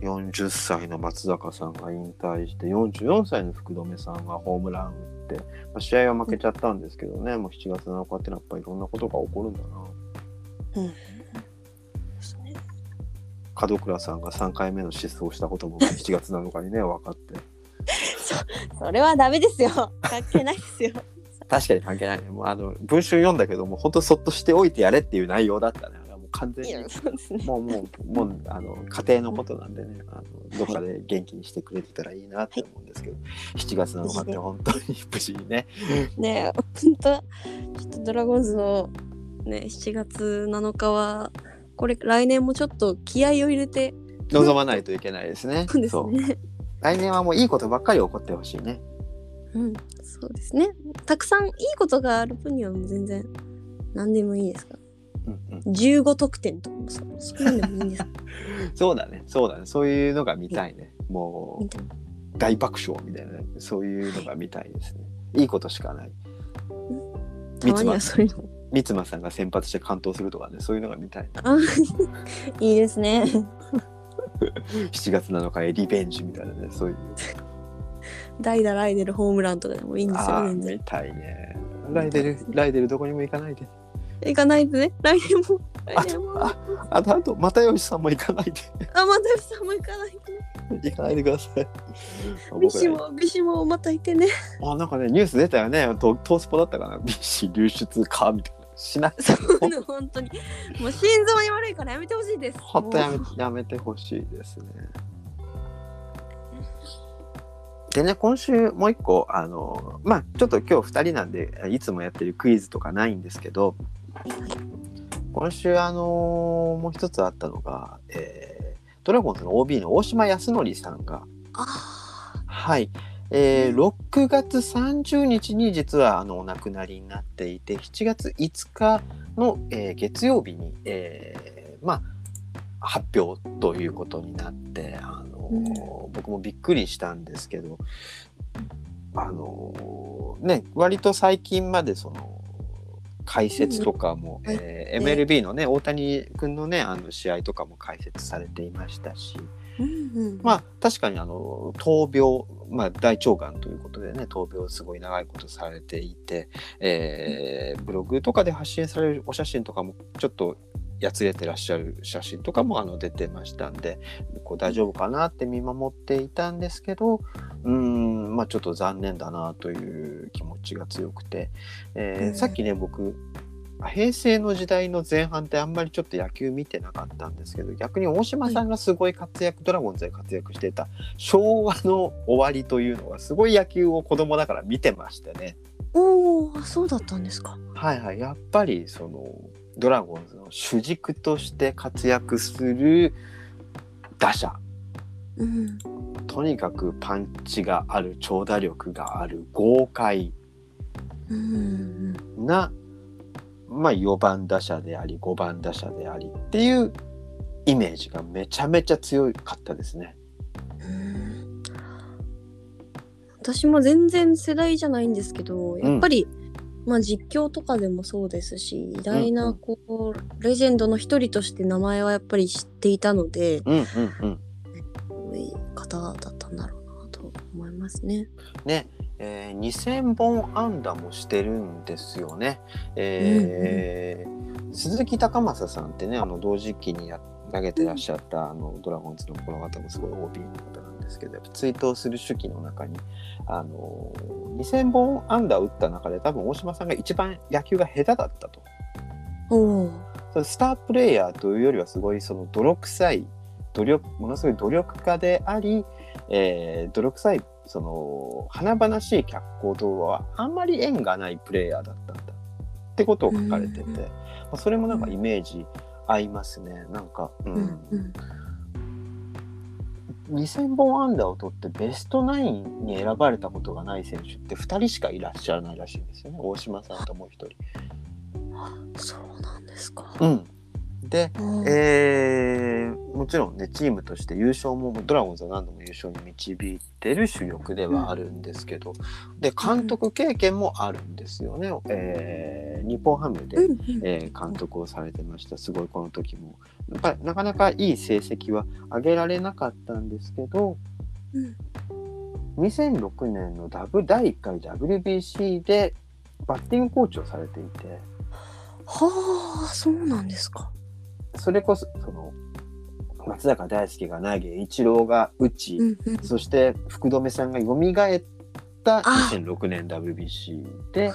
40歳の松坂さんが引退して44歳の福留さんがホームラン打って、まあ、試合は負けちゃったんですけどね、もう7月7日ってのはやっぱりいろんなことが起こるんだなうん。門倉さんが3回目の失踪したことも 7月7日にね分かって。それはダメですよ。関係ないですよ。確かに関係ないね。もうあの文集読んだけども本当そっとしておいてやれっていう内容だったね。もう完全にね。もうもうもうあの家庭のことなんでね。あのどっかで元気にしてくれてたらいいなって思うんですけど、7月7日って本当に無事にね。ねえ、本当ちょっとドラゴンズのね、7月7日は、これ来年もちょっと気合を入れて、望まないといけないですね。そうですね。来年はもういいことばっかり起こってほしいね。うん、そうですね。たくさんいいことがある分にはもう全然何でもいいですから。うんうん。15得点とかもそうそんなんでもいいんですか？そうだね。そうだね。そういうのが見たいね。もう大爆笑みたいなそういうのが見たいですね。いいことしかない。たまにはそういうのも。三間さんが先発して完投するとかねそういうのが見たいあいいですね。7月7日へリベンジみたいなねそういう代打ライデルホームランとかでもいいんですよ、ああ全然見。たいねライデルライデルどこにも行かないで行かないでね。来年も。来年も。あ、あとあと又吉さんも行かないでまたさんも行かないでね。行かないでくださいビシも、ビシもまたいてね。あなんかねニュース出たよねトトースポだったかなビシ流出かみたいなしないそういうの本当に。もう心臓に悪いからやめてほしいです。ほんとやめもやめてほしいですね。でね今週もう一個あのまあちょっと今日2人なんでいつもやってるクイズとかないんですけど今週あのもう一つあったのが、えードラゴンズの OB の大島康則さんがあはい、えー6月30日に実はあのお亡くなりになっていて7月5日の、えー月曜日に、えーまあ発表ということになって、あのーうん。僕もびっくりしたんですけどあのーね割と最近までその解説とかも、うんえー MLB のね大谷君のねあの試合とかも解説されていましたし、あ。うんうん。まあ確かにあの闘病、まあ、大腸がんということでね闘病すごい長いことされていて、えーブログとかで発信されるお写真とかもちょっとやつれてらっしゃる写真とかもあの出てましたんでこう大丈夫かなって見守っていたんですけどうーんまあちょっと残念だなという気持ちが強くて、えーうんさっきね僕平成の時代の前半ってあんまりちょっと野球見てなかったんですけど逆に大島さんがすごい活躍、ドラゴンズで活躍してた昭和の終わりというのがすごい野球を子供だから見てましてねおお、そうだったんですか。はいはいやっぱりそのドラゴンズの主軸として活躍する打者うん。とにかくパンチがある長打力がある豪快うんな、まあ、4番打者であり5番打者でありっていうイメージがめちゃめちゃ強かったですね。うん私も全然世代じゃないんですけどやっぱり、まあ実況とかでもそうですし偉大うんうなんこう、レジェンドの一人として名前はやっぱり知っていたのでうんうんうん。こういう方だったんだろうなと思いますね。ね、えー、2000本安打もしてるんですよね。えー鈴木高政さんってねあの同時期にや投げてらっしゃった、あのドラゴンズのこの方もすごい OB の方なんですけどやっぱ追悼する手記の中にあの2000本安打打った中で多分大島さんが一番野球が下手だったと。スタープレイヤーというよりはすごいその泥臭い努力ものすごい努力家であり、えー泥臭いその華々しい脚光とはあんまり縁がないプレイヤーだったんだ。ってことを書かれてて、それもなんかイメージ合いますね。なんか、ううんんうん。2000本安打を取ってベストナインに選ばれたことがない選手って2人しかいらっしゃらないらしいんですよね大島さんともう一人。そうなんですか。うん、でうん。えーもちろんねチームとして優勝もドラゴンズは何度も優勝に導いてる主力ではあるんですけど、で監督経験もあるんですよね、えー日本ハムで、うんうん。えー監督をされてました。すごいこの時も。やっぱりなかなかいい成績は上げられなかったんですけどうん。2006年のダブ第1回 WBC でバッティングコーチをされていて。はあそうなんですか。それこそその松坂大輔が投げイチローが打ち、うんうん。そして福留さんが蘇ったあ2006年 WBC ではい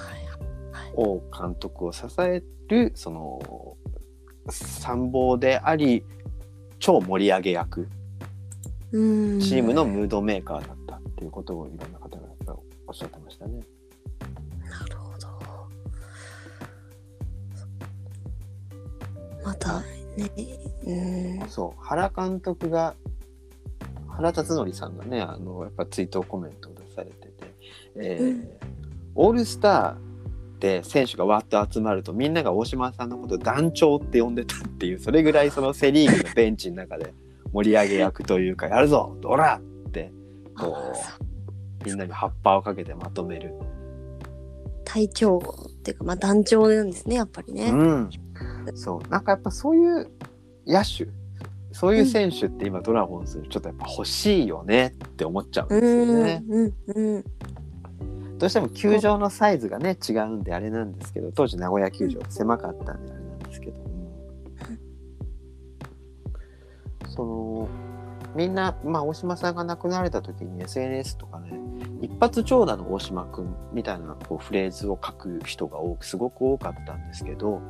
王監督を支えるその参謀であり超盛り上げ役うん。チームのムードメーカーだったっていうことをいろんな方がおっしゃってましたね。なるほど。またね、うん。そう原監督が原辰徳さんがねあのやっぱ追悼コメントを出されてて、えーうんオールスターで選手がわっと集まるとみんなが大島さんのことを団長って呼んでたっていうそれぐらいそのセ・リーグのベンチの中で盛り上げ役というか やるぞドラってこうみんなに葉っぱをかけてまとめる。隊長っていうかまあ団長なんですねやっぱりね。うん、そう。なんかやっぱそういう野手そういう選手って今ドラゴンズちょっとやっぱ欲しいよねって思っちゃうんうですよんね。うんうん。どうしても球場のサイズがね違うんであれなんですけど当時名古屋球場狭かったんであれなんですけど、うんそのみんな、まあ、大島さんが亡くなられた時に SNS とかね一発長打の大島君みたいなこうフレーズを書く人が多くすごく多かったんですけど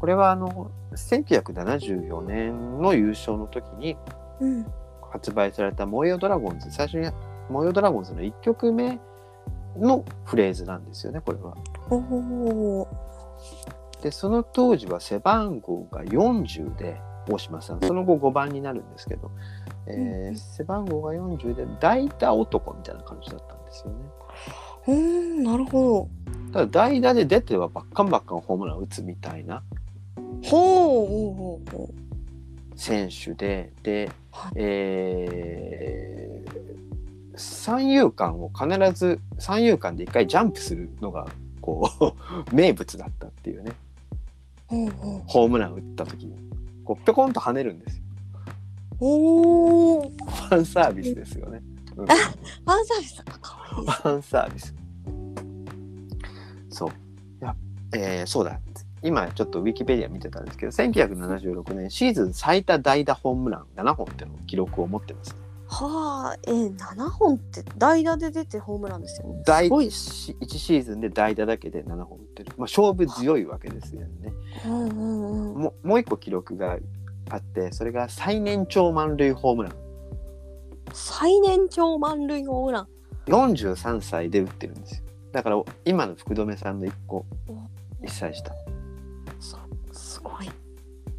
これはあの1974年の優勝の時にうん。発売された「燃えよドラゴンズ」最初に「燃えよドラゴンズ」の1曲目のフレーズなんですよねこれは。でその当時は背番号が40で大島さんその後5番になるんですけど、えーうん背番号が40で代打男みたいな感じだったんですよね。うんなるほただ代打で出てはバッカンバッカンホームラン打つみたいなど。ほうほうほうほ選手でではい、えー三遊間を必ず三遊間で一回ジャンプするのがこう 名物だったっていうね。う。ほうほう。ホームラン打った時に。こうぴょこんと跳ねるんですよ。おお。フファンサービスですよね、うん。ァンサービス。ファンサービス。そう。いや、えーそうだ今ちょっとウィキペディア見てたんですけど1976年シーズン最多代打ホームラン7本っていうの記録を持ってますねはあ、えー、7本って代打で出てホームランですよね。第すごい。1シーズンで代打だけで7本打ってる、まあ、勝負強いわけですよねうんうんうん。ももう一個記録があってそれが最年長満塁ホームラン最年長満塁ホームラン。43歳で打ってるんですよだから今の福留さんの1個1歳下そすごい。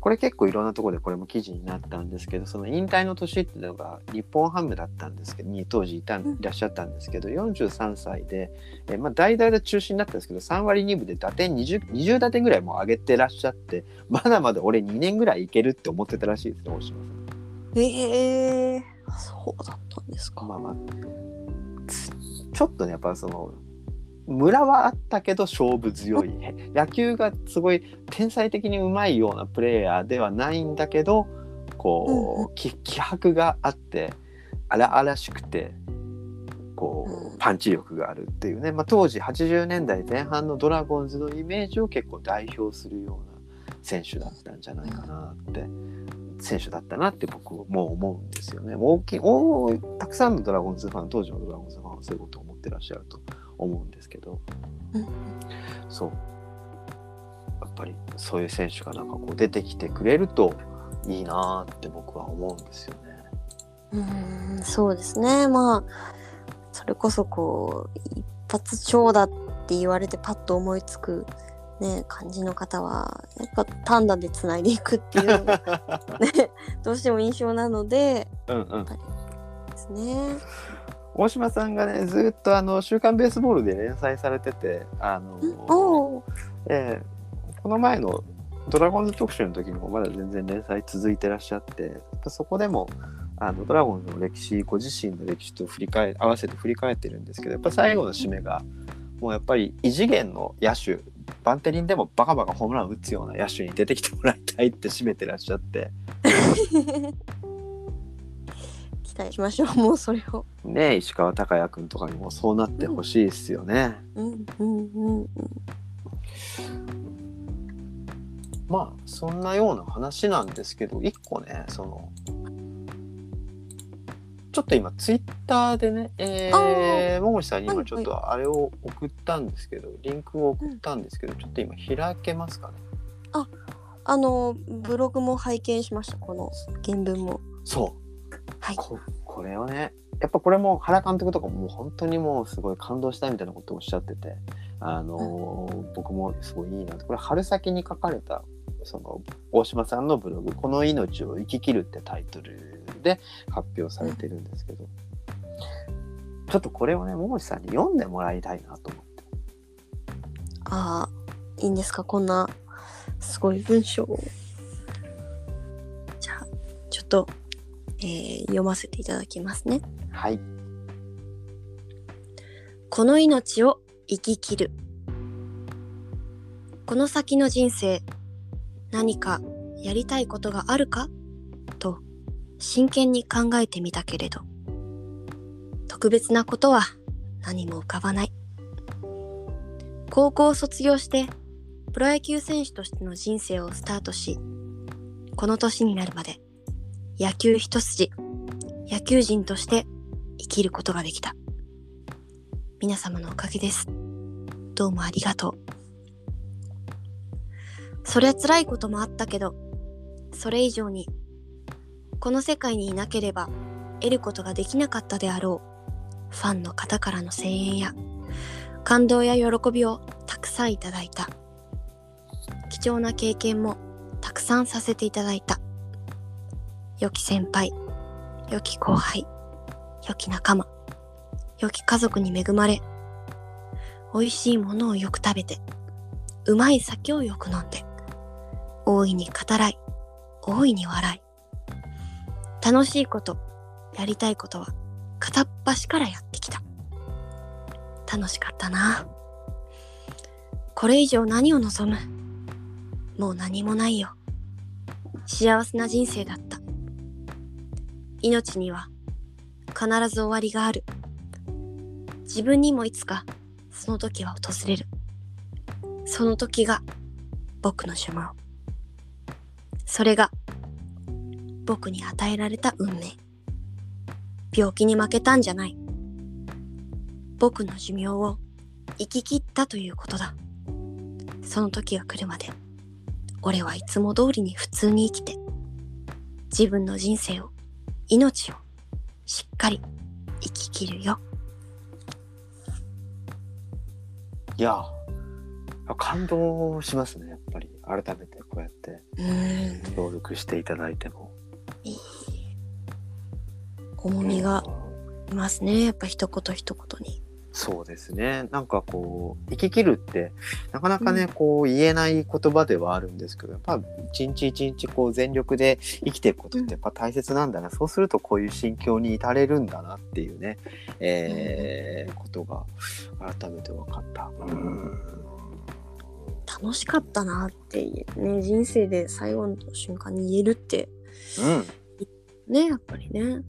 これ結構いろんなところでこれも記事になったんですけどその引退の年っていうのが日本ハムだったんですけどに当時いたいらっしゃったんですけど43歳で、えまあ、代々で中心になったんですけど3割2分で打点 20, 20打点ぐらいも上げてらっしゃってまだまだ俺2年ぐらいいけるって思ってたらしいですね大島さん。ええそうだったんですか。まあまあつちょっとねやっぱその村はあったけど勝負強い。野球がすごい天才的にうまいようなプレイヤーではないんだけどこう、気気迫があって荒々しくてこうん。うパンチ力があるっていうね、まあ、当時80年代前半のドラゴンズのイメージを結構代表するような選手だったんじゃないかなって選手だったなって僕も思うんですよね。大きい大たくさんのドラゴンズファン当時のドラゴンズファンはそういうことを思ってらっしゃると思うんですけど。うんそう。やっぱりそういう選手がなんかこう出てきてくれるといいなーって僕は思うんですよね。うーんそうですね。まあそれこそこう一発長打って言われてパッと思いつくね感じの方はやっぱ単打でつないでいくっていうのがね どうしても印象なのでうんうん、ですね。大島さんがねずっとあの「週刊ベースボール」で連載されててあの、えーこの前のドラゴンズ特集の時にもまだ全然連載続いてらっしゃってやっぱそこでもあのドラゴンズの歴史ご自身の歴史と振り返合わせて振り返ってるんですけどやっぱ最後の締めがもうやっぱり異次元の野手バンテリンでもバカバカホームラン打つような野手に出てきてもらいたいって締めてらっしゃって 期待しましょうもうそれを。ね石川昂弥君とかにもそうなってほしいですよね。うんうんうんうん。まあそんなような話なんですけど一個ねそのちょっと今ツイッターでね、えー、ももしさんに今ちょっとあれを送ったんですけど、リンクを送ったんですけど、ちょっと今開けますかねあのブログも拝見しましたこの原文も。そうはい。ここれをねやっぱこれも原監督とかももう本当にもうすごい感動したみたいなことをおっしゃってて、あのー僕もすごいいいなとこれ春先に書かれたその大島さんのブログ「この命を生き切る」ってタイトルで発表されてるんですけど、ちょっとこれをね桃地さんに読んでもらいたいなと思ってああいいんですか？こんなすごい文章を。じゃあちょっと、えー読ませていただきますね。はいこの命を生き切る。この先の人生、何かやりたいことがあるか？と真剣に考えてみたけれど、特別なことは何も浮かばない。高校を卒業してプロ野球選手としての人生をスタートし、この年になるまで野球一筋、野球人として生きることができた。皆様のおかげです。どうもありがとう。そりゃ辛いこともあったけど、それ以上に、この世界にいなければ得ることができなかったであろう、ファンの方からの声援や、感動や喜びをたくさんいただいた。貴重な経験もたくさんさせていただいた。良き先輩、良き後輩、良き仲間、良き家族に恵まれ、美味しいものをよく食べて、うまい酒をよく飲んで、大いに語らい、大いに笑い。楽しいこと、やりたいことは片っ端からやってきた。楽しかったな。これ以上何を望む？もう何もないよ。幸せな人生だった。命には必ず終わりがある。自分にもいつかその時は訪れる。その時が僕の寿命。それが僕に与えられた運命。病気に負けたんじゃない。僕の寿命を生き切ったということだ。その時が来るまで、俺はいつも通りに普通に生きて、自分の人生を、命をしっかり生き切るよ。いや感動しますねやっぱり改めてこうやってうん協力していただいても。いい重みがいますねやっぱ一言一言にそうですね。なんかこう生き切るってなかなかね、こう言えない言葉ではあるんですけどやっぱ一日一日こう全力で生きていくことってやっぱ大切なんだな、そうするとこういう心境に至れるんだなっていうね、えーことが改めて分かった。うん。楽しかったなってね人生で最後の瞬間に言えるって。うん。ねやっぱりね。うんうんうん。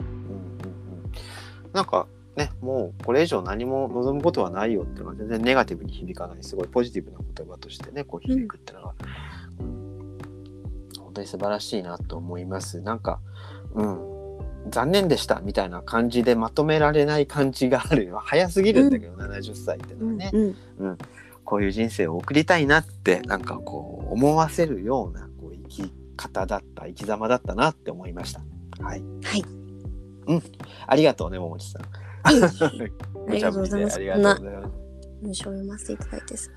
なんかねもうこれ以上何も望むことはないよっていうのは全然ネガティブに響かないすごいポジティブな言葉としてねこう響くっていうのは、うん本当に素晴らしいなと思います。なんかうん残念でしたみたいな感じでまとめられない感じがあるよ。早すぎるんだけど、70歳っていうのはね、うんこういう人生を送りたいなってなんかこう思わせるようなこう生き方だった生き様だったなって思いました。はい。はい。ありがとうねももちさんありがとうございますありがとうございます。文章を読ませていただいてさ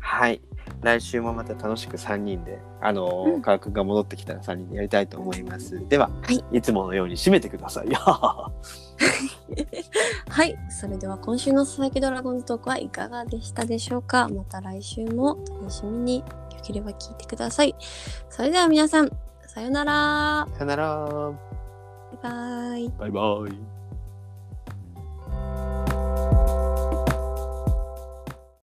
はい。来週もまた楽しく3人で、あのーうん科学が戻ってきたら3人でやりたいと思います。では、はいつものように締めてください。はいそれでは今週の佐々木ドラゴンズトークはいかがでしたでしょうか？また来週も楽しみによければ聞いてくださいそれでは皆さんさようならさよなら。バイバイバイバイ。